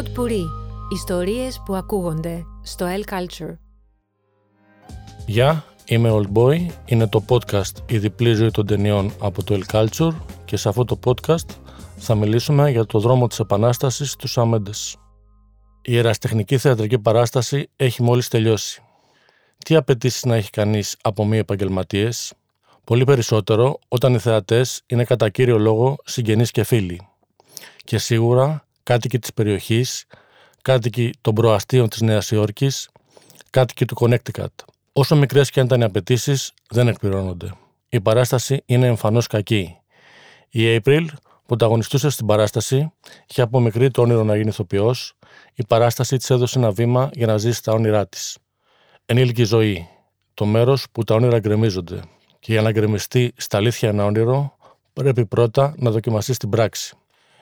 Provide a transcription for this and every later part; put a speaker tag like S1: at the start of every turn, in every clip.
S1: Pod Puri. Ιστορίες που ακούγονται στο El Culture.
S2: Γεια, είμαι Old Boy. Είναι το podcast «Η διπλή ζωή των ταινιών» από το El Culture και σε αυτό το podcast θα μιλήσουμε για το δρόμο της επανάστασης του Σαμέντες. Η εραστεχνική θεατρική παράσταση έχει μόλις τελειώσει. Τι απαιτήσεις να έχει κανείς από μη επαγγελματίες, πολύ περισσότερο όταν οι θεατές είναι κατά κύριο λόγο συγγενείς και φίλοι. Και σίγουρα κάτοικοι της περιοχής, κάτοικοι των προαστίων της Νέας Υόρκης, κάτοικοι του Connecticut. Όσο μικρές και αν ήταν οι απαιτήσεις, δεν εκπληρώνονται. Η παράσταση είναι εμφανώς κακή. Η April, που ταγωνιστούσε στην παράσταση, είχε από μικρή το όνειρο να γίνει ηθοποιός, η παράσταση της έδωσε ένα βήμα για να ζήσει τα όνειρά της. Ενήλικη ζωή, το μέρος που τα όνειρα γκρεμίζονται. Και για να γκρεμιστεί στα αλήθεια ένα όνειρο, πρέπει πρώτα να δοκιμαστεί στην πράξη.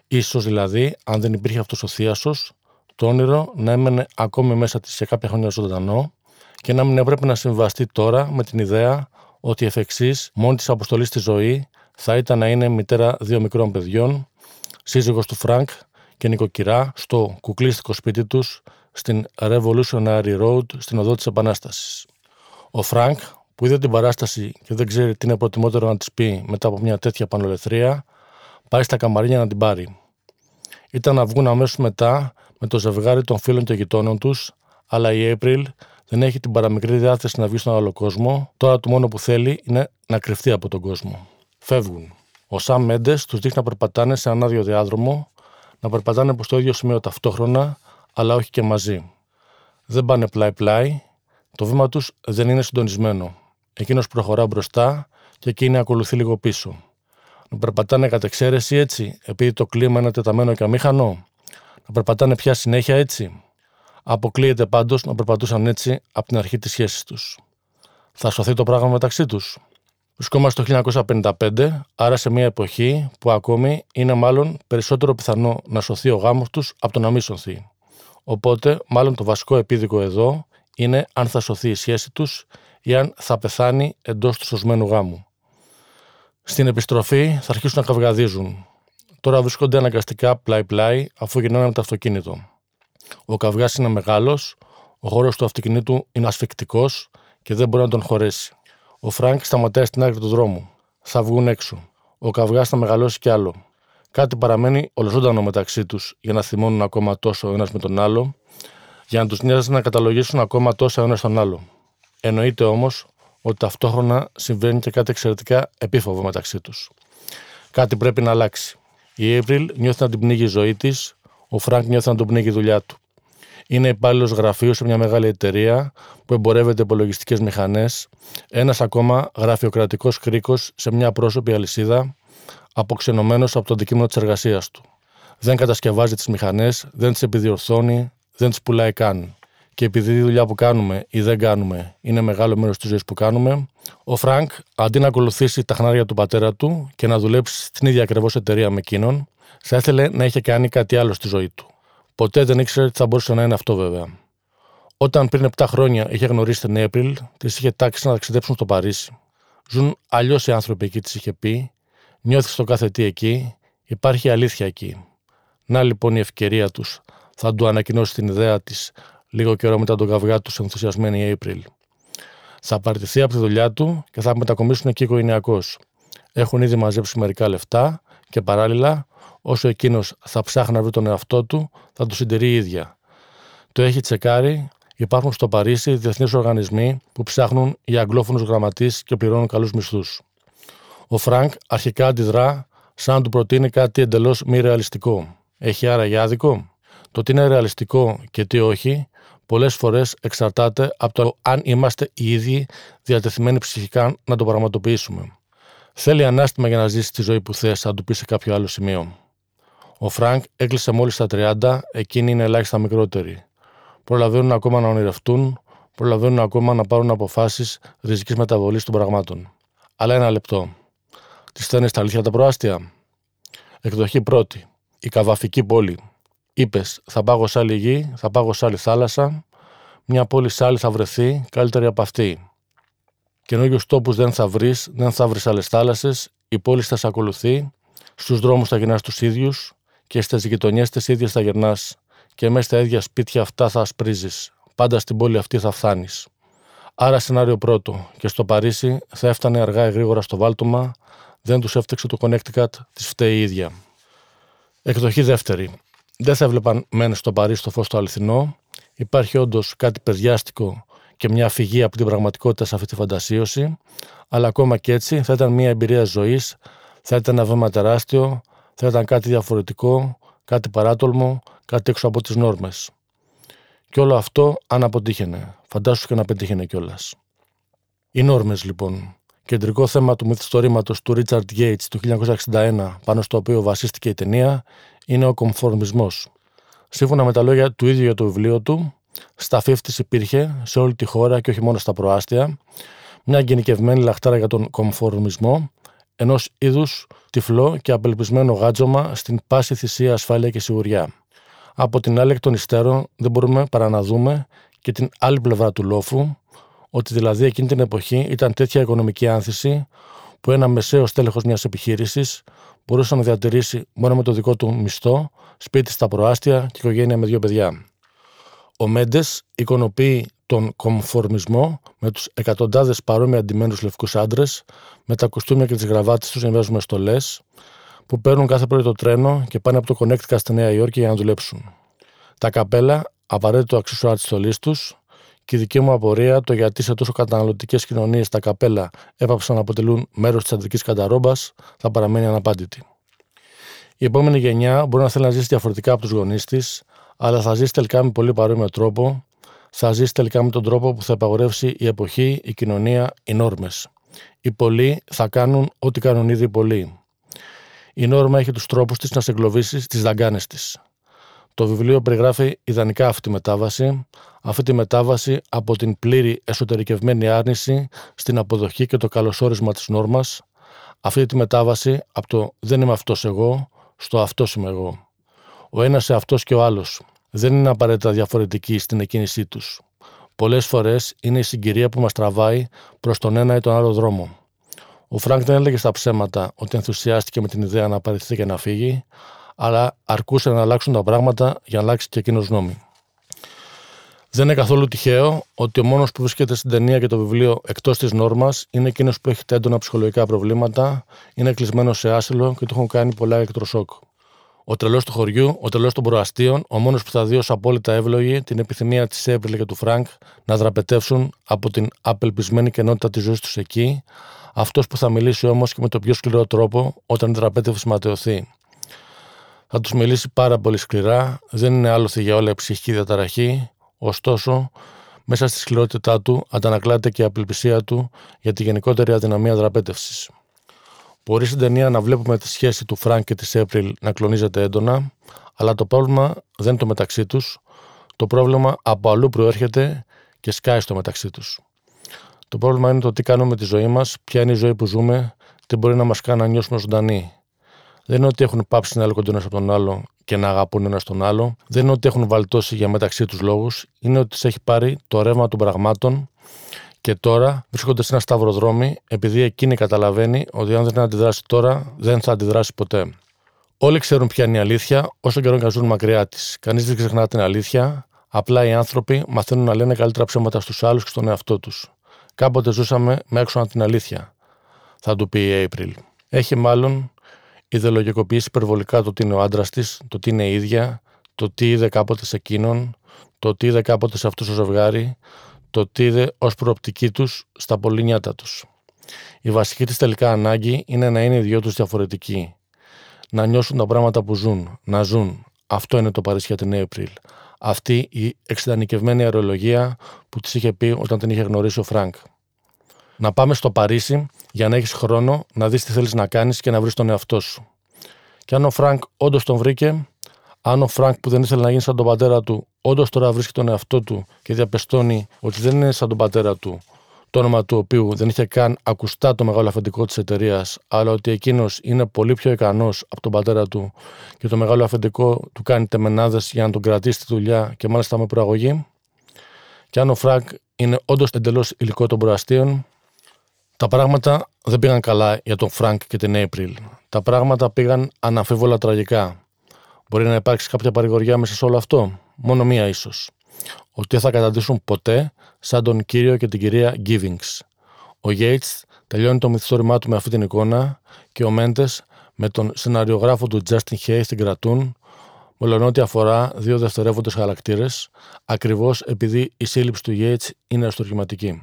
S2: Ίσως δηλαδή, αν δεν υπήρχε αυτός ο θίασος, το όνειρο να έμενε ακόμη μέσα της σε κάποια χρόνια ζωντανό και να μην έπρεπε να συμβιβαστεί τώρα με την ιδέα ότι εφεξής, μόνη της αποστολή στη ζωή θα ήταν να είναι μητέρα δύο μικρών παιδιών, σύζυγος του Φρανκ και νοικοκυρά στο κουκλίστικο σπίτι τους στην Revolutionary Road στην οδό της Επανάστασης. Ο Φρανκ, που είδε την παράσταση και δεν ξέρει τι είναι προτιμότερο να της πει μετά από μια τέτοια πανολεθρία, πάει στα καμαρίνια να την πάρει. Ήταν να βγουν αμέσως μετά με το ζευγάρι των φίλων και γειτόνων τους, αλλά η April δεν έχει την παραμικρή διάθεση να βγει στον άλλο κόσμο. Τώρα το μόνο που θέλει είναι να κρυφτεί από τον κόσμο. Φεύγουν. Ο Σαμ Μέντες τους δείχνει να περπατάνε σε έναν άδειο διάδρομο, να περπατάνε προς το ίδιο σημείο ταυτόχρονα, αλλά όχι και μαζί. Δεν πάνε πλάι-πλάι, το βήμα τους δεν είναι συντονισμένο. Εκείνος προχωρά μπροστά και εκείνη ακολουθεί λίγο πίσω. Να περπατάνε κατ' εξαίρεση έτσι, επειδή το κλίμα είναι τεταμένο και αμήχανο. Να περπατάνε πια συνέχεια έτσι. Αποκλείεται πάντως να περπατούσαν έτσι από την αρχή της σχέσης τους. Θα σωθεί το πράγμα μεταξύ τους. Βρισκόμαστε το 1955, άρα σε μια εποχή που ακόμη είναι μάλλον περισσότερο πιθανό να σωθεί ο γάμος τους από το να μην σωθεί. Οπότε, μάλλον το βασικό επίδικο εδώ είναι αν θα σωθεί η σχέση τους ή αν θα πεθάνει εντός του σωσμένου γάμου. Στην επιστροφή θα αρχίσουν να καυγαδίζουν. Τώρα βρίσκονται αναγκαστικά πλάι-πλάι αφού γυρνάνε με το αυτοκίνητο. Ο καυγάς είναι μεγάλος, ο χώρος του αυτοκινήτου είναι ασφυκτικός και δεν μπορεί να τον χωρέσει. Ο Φρανκ σταματάει στην άκρη του δρόμου. Θα βγουν έξω. Ο καυγάς θα μεγαλώσει κι άλλο. Κάτι παραμένει ολοζώντανο μεταξύ τους για να θυμώνουν ακόμα τόσο ο ένας με τον άλλο, για να τους νοιάζει να καταλογίσουν ακόμα τόσο ο ένας τον άλλο. Εννοείται όμως ότι ταυτόχρονα συμβαίνει και κάτι εξαιρετικά επίφοβο μεταξύ τους. Κάτι πρέπει να αλλάξει. Η April νιώθει να την πνίγει η ζωή της, ο Φρανκ νιώθει να τον πνίγει η δουλειά του. Είναι υπάλληλος γραφείου σε μια μεγάλη εταιρεία που εμπορεύεται υπολογιστικές μηχανές, ένας ακόμα γραφειοκρατικός κρίκος σε μια απρόσωπη αλυσίδα, αποξενωμένος από το αντικείμενο της εργασίας του. Δεν κατασκευάζει τις μηχανές, δεν τις επιδιορθώνει, δεν τις πουλάει καν. Και επειδή η δουλειά που κάνουμε ή δεν κάνουμε είναι μεγάλο μέρος της ζωής που κάνουμε, ο Φρανκ, αντί να ακολουθήσει τα χνάρια του πατέρα του και να δουλέψει στην ίδια ακριβώς εταιρεία με εκείνον, θα ήθελε να είχε κάνει κάτι άλλο στη ζωή του. Ποτέ δεν ήξερε τι θα μπορούσε να είναι αυτό βέβαια. Όταν πριν 7 χρόνια είχε γνωρίσει την April, της είχε τάξει να ταξιδέψουν στο Παρίσι. Ζουν αλλιώς οι άνθρωποι εκεί, της είχε πει. Νιώθεις το κάθε τι εκεί, υπάρχει αλήθεια εκεί. Να λοιπόν η ευκαιρία τους. Θα του ανακοινώσει την ιδέα της λίγο καιρό μετά τον καυγά τους ενθουσιασμένη April. Θα παρτιθεί από τη δουλειά του και θα μετακομίσουν εκεί οικογενειακώ. Έχουν ήδη μαζέψει μερικά λεφτά και παράλληλα όσο εκείνος θα ψάχνει να βρει τον εαυτό του, θα του συντηρεί η ίδια. Το έχει τσεκάρει, υπάρχουν στο Παρίσι διεθνείς οργανισμοί που ψάχνουν για αγγλόφωνους γραμματείς και πληρώνουν καλούς μισθούς. Ο Φρανκ αρχικά αντιδρά σαν να του προτείνει κάτι εντελώς μη ρεαλιστικό. Έχει άραγε άδικο; Το τι είναι ρεαλιστικό και τι όχι, πολλές φορές εξαρτάται από το αν είμαστε οι ίδιοι διατεθειμένοι ψυχικά να το πραγματοποιήσουμε. Θέλει ανάστημα για να ζήσει τη ζωή που θες, θα του πει σε κάποιο άλλο σημείο. Ο Φρανκ έκλεισε μόλις τα 30, εκείνη είναι ελάχιστα μικρότερη. Προλαβαίνουν ακόμα να ονειρευτούν, προλαβαίνουν ακόμα να πάρουν αποφάσεις ριζικής μεταβολής των πραγμάτων. Αλλά ένα λεπτό. Τι στέλνεις στα αλήθεια τα προάστια; Εκδοχή πρώτη. Η καβαφική πόλη. Είπες, θα πάγω σε άλλη γη, θα πάγω σε άλλη θάλασσα. Μια πόλη σε άλλη θα βρεθεί, καλύτερη από αυτή. Καινούριους τόπους δεν θα βρεις, δεν θα βρεις άλλες θάλασσες. Η πόλη θα σε ακολουθεί. Στους δρόμους θα γυρνάς τους ίδιους και στις γειτονιές τι ίδιε θα γυρνάς και μέσα στα ίδια σπίτια αυτά θα ασπρίζεις. Πάντα στην πόλη αυτή θα φθάνεις. Άρα, σενάριο πρώτο. Και στο Παρίσι θα έφτανε αργά ή γρήγορα στο βάλτομα. Δεν τους έφταξε το Connecticut, τη φταίει η ίδια. Εκδοχή δεύτερη. Δεν θα έβλεπαν μεν στο Παρίσι το φως το αληθινό. Υπάρχει όντως κάτι παιδιάστικο και μια φυγή από την πραγματικότητα σε αυτή τη φαντασίωση. Αλλά ακόμα και έτσι θα ήταν μια εμπειρία ζωής, θα ήταν ένα βήμα τεράστιο, θα ήταν κάτι διαφορετικό, κάτι παράτολμο, κάτι έξω από τις νόρμες. Και όλο αυτό αν αποτύχαινε. Φαντάσου και να πετύχαινε κιόλας. Οι νόρμες λοιπόν. Κεντρικό θέμα του μυθιστορήματος του Richard Gates του 1961, πάνω στο οποίο βασίστηκε η ταινία, είναι ο κομφορμισμός. Σύμφωνα με τα λόγια του ίδιου για το βιβλίο του, στα 50 υπήρχε σε όλη τη χώρα και όχι μόνο στα προάστια μια γενικευμένη λαχτάρα για τον κομφορμισμό, ενός είδους τυφλό και απελπισμένο γάτζωμα στην πάση θυσία ασφάλεια και σιγουριά. Από την άλλη εκ των υστέρων δεν μπορούμε παρά να δούμε και την άλλη πλευρά του λόφου, ότι δηλαδή εκείνη την εποχή ήταν τέτοια οικονομική άνθηση που ένα μεσαίο τέλεχο μιας επιχείρησης μπορούσε να διατηρήσει μόνο με το δικό του μισθό, σπίτι στα προάστια και οικογένεια με δύο παιδιά. Ο Μέντες εικονοποιεί τον κομφορμισμό με τους εκατοντάδες παρόμοια αντιμένους λευκούς άντρες, με τα κουστούμια και τις γραβάτες τους να βγάζουν στολές, που παίρνουν κάθε πρωί το τρένο και πάνε από το Connecticut στη Νέα Υόρκη για να δουλέψουν. Τα καπέλα, απαραίτητο αξισουάρ της στολής τους, και η δική μου απορία το γιατί σε τόσο καταναλωτικές κοινωνίες τα καπέλα έπαψαν να αποτελούν μέρος της αντρικής κανταρόμπα θα παραμένει αναπάντητη. Η επόμενη γενιά μπορεί να θέλει να ζήσει διαφορετικά από τους γονείς της, αλλά θα ζήσει τελικά με πολύ παρόμοιο τρόπο, θα ζήσει τελικά με τον τρόπο που θα απαγορεύσει η εποχή, η κοινωνία, οι νόρμες. Οι πολλοί θα κάνουν ό,τι κάνουν ήδη οι πολλοί. Η νόρμα έχει τους τρόπους της να σε εγκλωβίσεις στι δαγκάνες της. Το βιβλίο περιγράφει ιδανικά αυτή τη μετάβαση, αυτή τη μετάβαση από την πλήρη εσωτερικευμένη άρνηση στην αποδοχή και το καλωσόρισμα της νόρμας, αυτή τη μετάβαση από το «δεν είμαι αυτός εγώ» στο «αυτός είμαι εγώ». Ο ένας αυτός και ο άλλος δεν είναι απαραίτητα διαφορετικοί στην εκκίνησή τους. Πολλές φορές είναι η συγκυρία που μας τραβάει προς τον ένα ή τον άλλο δρόμο. Ο Φρανκ δεν έλεγε ψέματα ότι ενθουσιάστηκε με την ιδέα να παραιτηθεί και να φύγει, αλλά αρκούσε να αλλάξουν τα πράγματα για να αλλάξει και εκείνος γνώμη. Δεν είναι καθόλου τυχαίο ότι ο μόνος που βρίσκεται στην ταινία και το βιβλίο εκτός της νόρμας είναι εκείνος που έχει έντονα ψυχολογικά προβλήματα, είναι κλεισμένος σε άσυλο και του έχουν κάνει πολλά ηλεκτροσόκ. Ο τρελός του χωριού, ο τρελός των προαστίων, ο μόνος που θα δει ως απόλυτα εύλογη την επιθυμία της Έπριλ και του Φρανκ να δραπετεύσουν από την απελπισμένη κενότητα της ζωής τους εκεί, αυτός που θα μιλήσει όμως και με τον πιο σκληρό τρόπο όταν η δραπέτευση ματαιωθεί. Θα τους μιλήσει πάρα πολύ σκληρά, δεν είναι άλλοθι για όλα η ψυχική διαταραχή, ωστόσο, μέσα στη σκληρότητά του αντανακλάται και η απελπισία του για τη γενικότερη αδυναμία δραπέτευσης. Μπορεί στην ταινία να βλέπουμε τη σχέση του Φρανκ και της Έπριλ να κλονίζεται έντονα, αλλά το πρόβλημα δεν είναι το μεταξύ τους. Το πρόβλημα από αλλού προέρχεται και σκάει στο μεταξύ τους. Το πρόβλημα είναι το τι κάνουμε με τη ζωή μας, ποια είναι η ζωή που ζούμε, τι μπορεί να μας κάνει να νιώσουμε ζωντανοί. Δεν είναι ότι έχουν πάψει να έλκονται ένας από τον άλλο και να αγαπούν ένας τον άλλο. Δεν είναι ότι έχουν βαλτώσει για μεταξύ τους λόγους. Είναι ότι σε έχει πάρει το ρεύμα των πραγμάτων και τώρα βρίσκονται σε ένα σταυροδρόμι επειδή εκείνη καταλαβαίνει ότι αν δεν αντιδράσει τώρα δεν θα αντιδράσει ποτέ. Όλοι ξέρουν ποια είναι η αλήθεια όσο καιρό και ζουν μακριά της. Κανείς δεν ξεχνά την αλήθεια. Απλά οι άνθρωποι μαθαίνουν να λένε καλύτερα ψέματα στους άλλους και στον εαυτό τους. Κάποτε ζούσαμε με έξω την αλήθεια, θα του πει η April. Έχει μάλλον ιδεολογικοποιήσει υπερβολικά το τι είναι ο άντρας της, το τι είναι η ίδια, το τι είδε κάποτε σε εκείνον, το τι είδε κάποτε σε αυτό το ζευγάρι, το τι είδε ως προοπτική τους στα πολυνιάτα τους. Η βασική της τελικά ανάγκη είναι να είναι οι δυο τους διαφορετικοί. Να νιώσουν τα πράγματα που ζουν, να ζουν. Αυτό είναι το Παρίσι για την April. Αυτή η εξιδανικευμένη αερολογία που της είχε πει όταν την είχε γνωρίσει ο Φρανκ. Να πάμε στο Παρίσι για να έχεις χρόνο να δεις τι θέλεις να κάνεις και να βρεις τον εαυτό σου. Και αν ο Φρανκ όντως τον βρήκε, αν ο Φρανκ που δεν ήθελε να γίνει σαν τον πατέρα του, όντως τώρα βρίσκει τον εαυτό του και διαπιστώνει ότι δεν είναι σαν τον πατέρα του, το όνομα του οποίου δεν είχε καν ακουστά το μεγάλο αφεντικό της εταιρείας, αλλά ότι εκείνος είναι πολύ πιο ικανός από τον πατέρα του και το μεγάλο αφεντικό του κάνει τεμενάδες για να τον κρατήσει στη δουλειά και μάλιστα με προαγωγή. Και αν ο Φρανκ είναι όντως εντελώς υλικό των προαστίων, τα πράγματα δεν πήγαν καλά για τον Φρανκ και την April. Τα πράγματα πήγαν αναμφίβολα τραγικά. Μπορεί να υπάρξει κάποια παρηγοριά μέσα σε όλο αυτό; μόνο μία ίσως. Ότι δεν θα καταντήσουν ποτέ σαν τον κύριο και την κυρία Givings. Ο Yates τελειώνει το μυθιστόρημά του με αυτή την εικόνα και ο Μέντες με τον σεναριογράφο του Justin Hay στην κρατούν, μολονότι αφορά δύο δευτερεύοντες χαρακτήρες, ακριβώς επειδή η σύλληψη του Yates είναι αστοργηματική.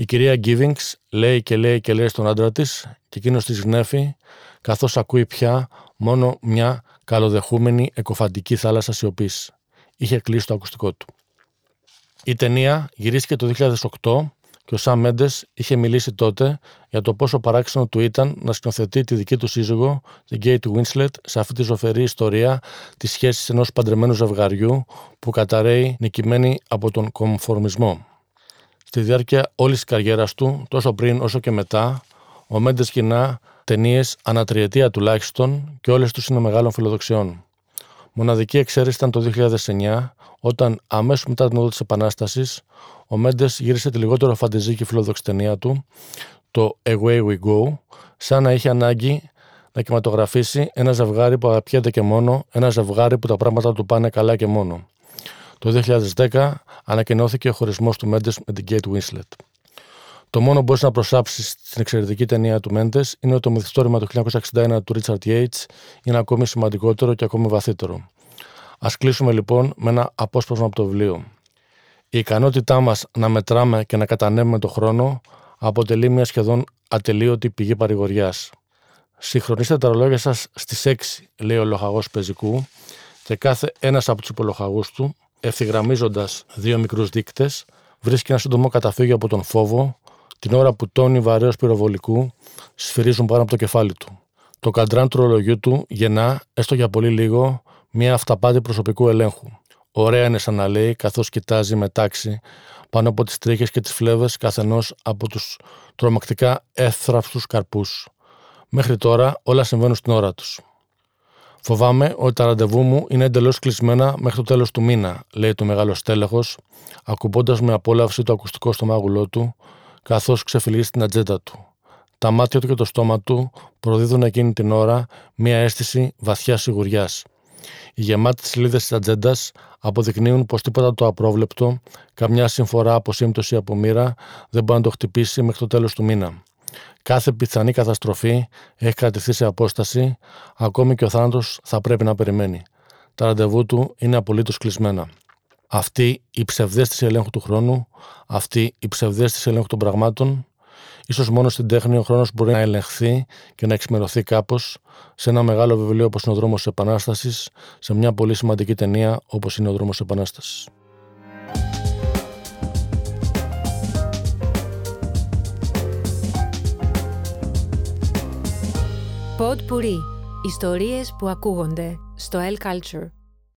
S2: Η κυρία Givings λέει και λέει και λέει στον άντρα της και εκείνος της γνέφει, καθώς ακούει πια μόνο μια καλοδεχούμενη εκοφαντική θάλασσα σιωπής. Είχε κλείσει το ακουστικό του. Η ταινία γυρίστηκε το 2008 και ο Σαμ Μέντες είχε μιλήσει τότε για το πόσο παράξενο του ήταν να σκηνοθετεί τη δική του σύζυγο, την Kate Winslet, σε αυτή τη ζωφερή ιστορία της σχέσης ενός παντρεμένου ζευγαριού που καταραίει νικημένη από τον κομφορμισμό. Στη διάρκεια όλης της καριέρας του, τόσο πριν όσο και μετά, ο Μέντες κοινά ταινίες ανατριετία τουλάχιστον και όλες τους είναι μεγάλων φιλοδοξιών. Μοναδική εξαίρεση ήταν το 2009, όταν αμέσως μετά την οδό της Επανάστασης, ο Μέντες γύρισε τη λιγότερο φαντεζή και φιλοδοξή ταινία του, το Away We Go, σαν να είχε ανάγκη να κυματογραφήσει ένα ζευγάρι που αγαπιέται και μόνο, ένα ζευγάρι που τα πράγματα του πάνε καλά και μόνο. Το 2010 ανακοινώθηκε ο χωρισμός του Μέντες με την Kate Winslet. Το μόνο που μπορείς να προσάψεις στην εξαιρετική ταινία του Μέντες είναι ότι το μυθιστόρημα του 1961 του Richard Yates είναι ακόμη σημαντικότερο και ακόμη βαθύτερο. Α κλείσουμε λοιπόν με ένα απόσπασμα από το βιβλίο. Η ικανότητά μας να μετράμε και να κατανέμουμε το χρόνο αποτελεί μια σχεδόν ατελείωτη πηγή παρηγοριάς. Συγχρονίστε τα ρολόγια σας στις 6, λέει ο λοχαγός πεζικού, και κάθε ένας από τους υπολοχαγούς του, ευθυγραμμίζοντας δύο μικρούς δείκτες, βρίσκει ένα σύντομο καταφύγιο από τον φόβο, την ώρα που τόνοι βαρέως πυροβολικού σφυρίζουν πάνω από το κεφάλι του. Το καντράν του ρολογιού του γεννά, έστω για πολύ λίγο, μια αυταπάτη προσωπικού ελέγχου. Ωραία είναι σαν να λέει, καθώς κοιτάζει με τάξη πάνω από τις τρίχες και τις φλέβες καθενός από τους τρομακτικά εύθραυστου καρπούς. Μέχρι τώρα όλα συμβαίνουν στην ώρα τους. Φοβάμαι ότι τα ραντεβού μου είναι εντελώς κλεισμένα μέχρι το τέλος του μήνα, λέει το μεγάλο στέλεχος, ακουμπώντας με απόλαυση το ακουστικό στο μάγουλό του, καθώς ξεφυλίζει την ατζέντα του. Τα μάτια του και το στόμα του προδίδουν εκείνη την ώρα μια αίσθηση βαθιάς σιγουριάς. Οι γεμάτε σελίδε της ατζέντας αποδεικνύουν πως τίποτα το απρόβλεπτο, καμιά συμφορά από σύμπτωση από μοίρα, δεν μπορεί να το χτυπήσει μέχρι το τέλος του μήνα. Κάθε πιθανή καταστροφή έχει κρατηθεί σε απόσταση, ακόμη και ο θάνατος θα πρέπει να περιμένει. Τα ραντεβού του είναι απολύτως κλεισμένα. Αυτή η ψευδέστηση ελέγχου του χρόνου, αυτή η ψευδέστηση ελέγχου των πραγμάτων, ίσως μόνο στην τέχνη ο χρόνος μπορεί να ελεγχθεί και να εξημερωθεί κάπως σε ένα μεγάλο βιβλίο όπως είναι ο Δρόμος Επανάστασης, σε μια πολύ σημαντική ταινία όπως είναι ο Δρόμος Επανάστασης.
S1: Pod Puri. Ιστορίες που ακούγονται στο El Culture.